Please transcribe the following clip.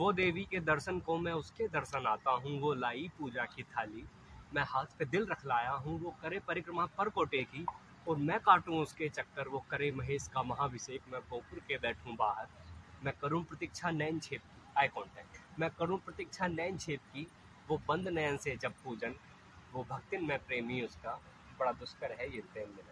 वो देवी के दर्शन को मैं उसके दर्शन आता हूँ, वो लाई पूजा की थाली। मैं हाथ पे दिल रख लाया हूँ, वो करे परिक्रमा पर कोटे की और मैं काटूँ उसके चक्कर, वो करे महेश का महाभिषेक, मैं गोपुर के बैठूँ बाहर। मैं करूँ प्रतीक्षा नैन छेप की आई कॉन्टैक्ट मैं करूँ प्रतीक्षा नैन छेप की, वो बंद नयन से जब पूजन, वो भक्तिन में प्रेमी उसका। बड़ा दुष्कर है ये प्रेम मिलन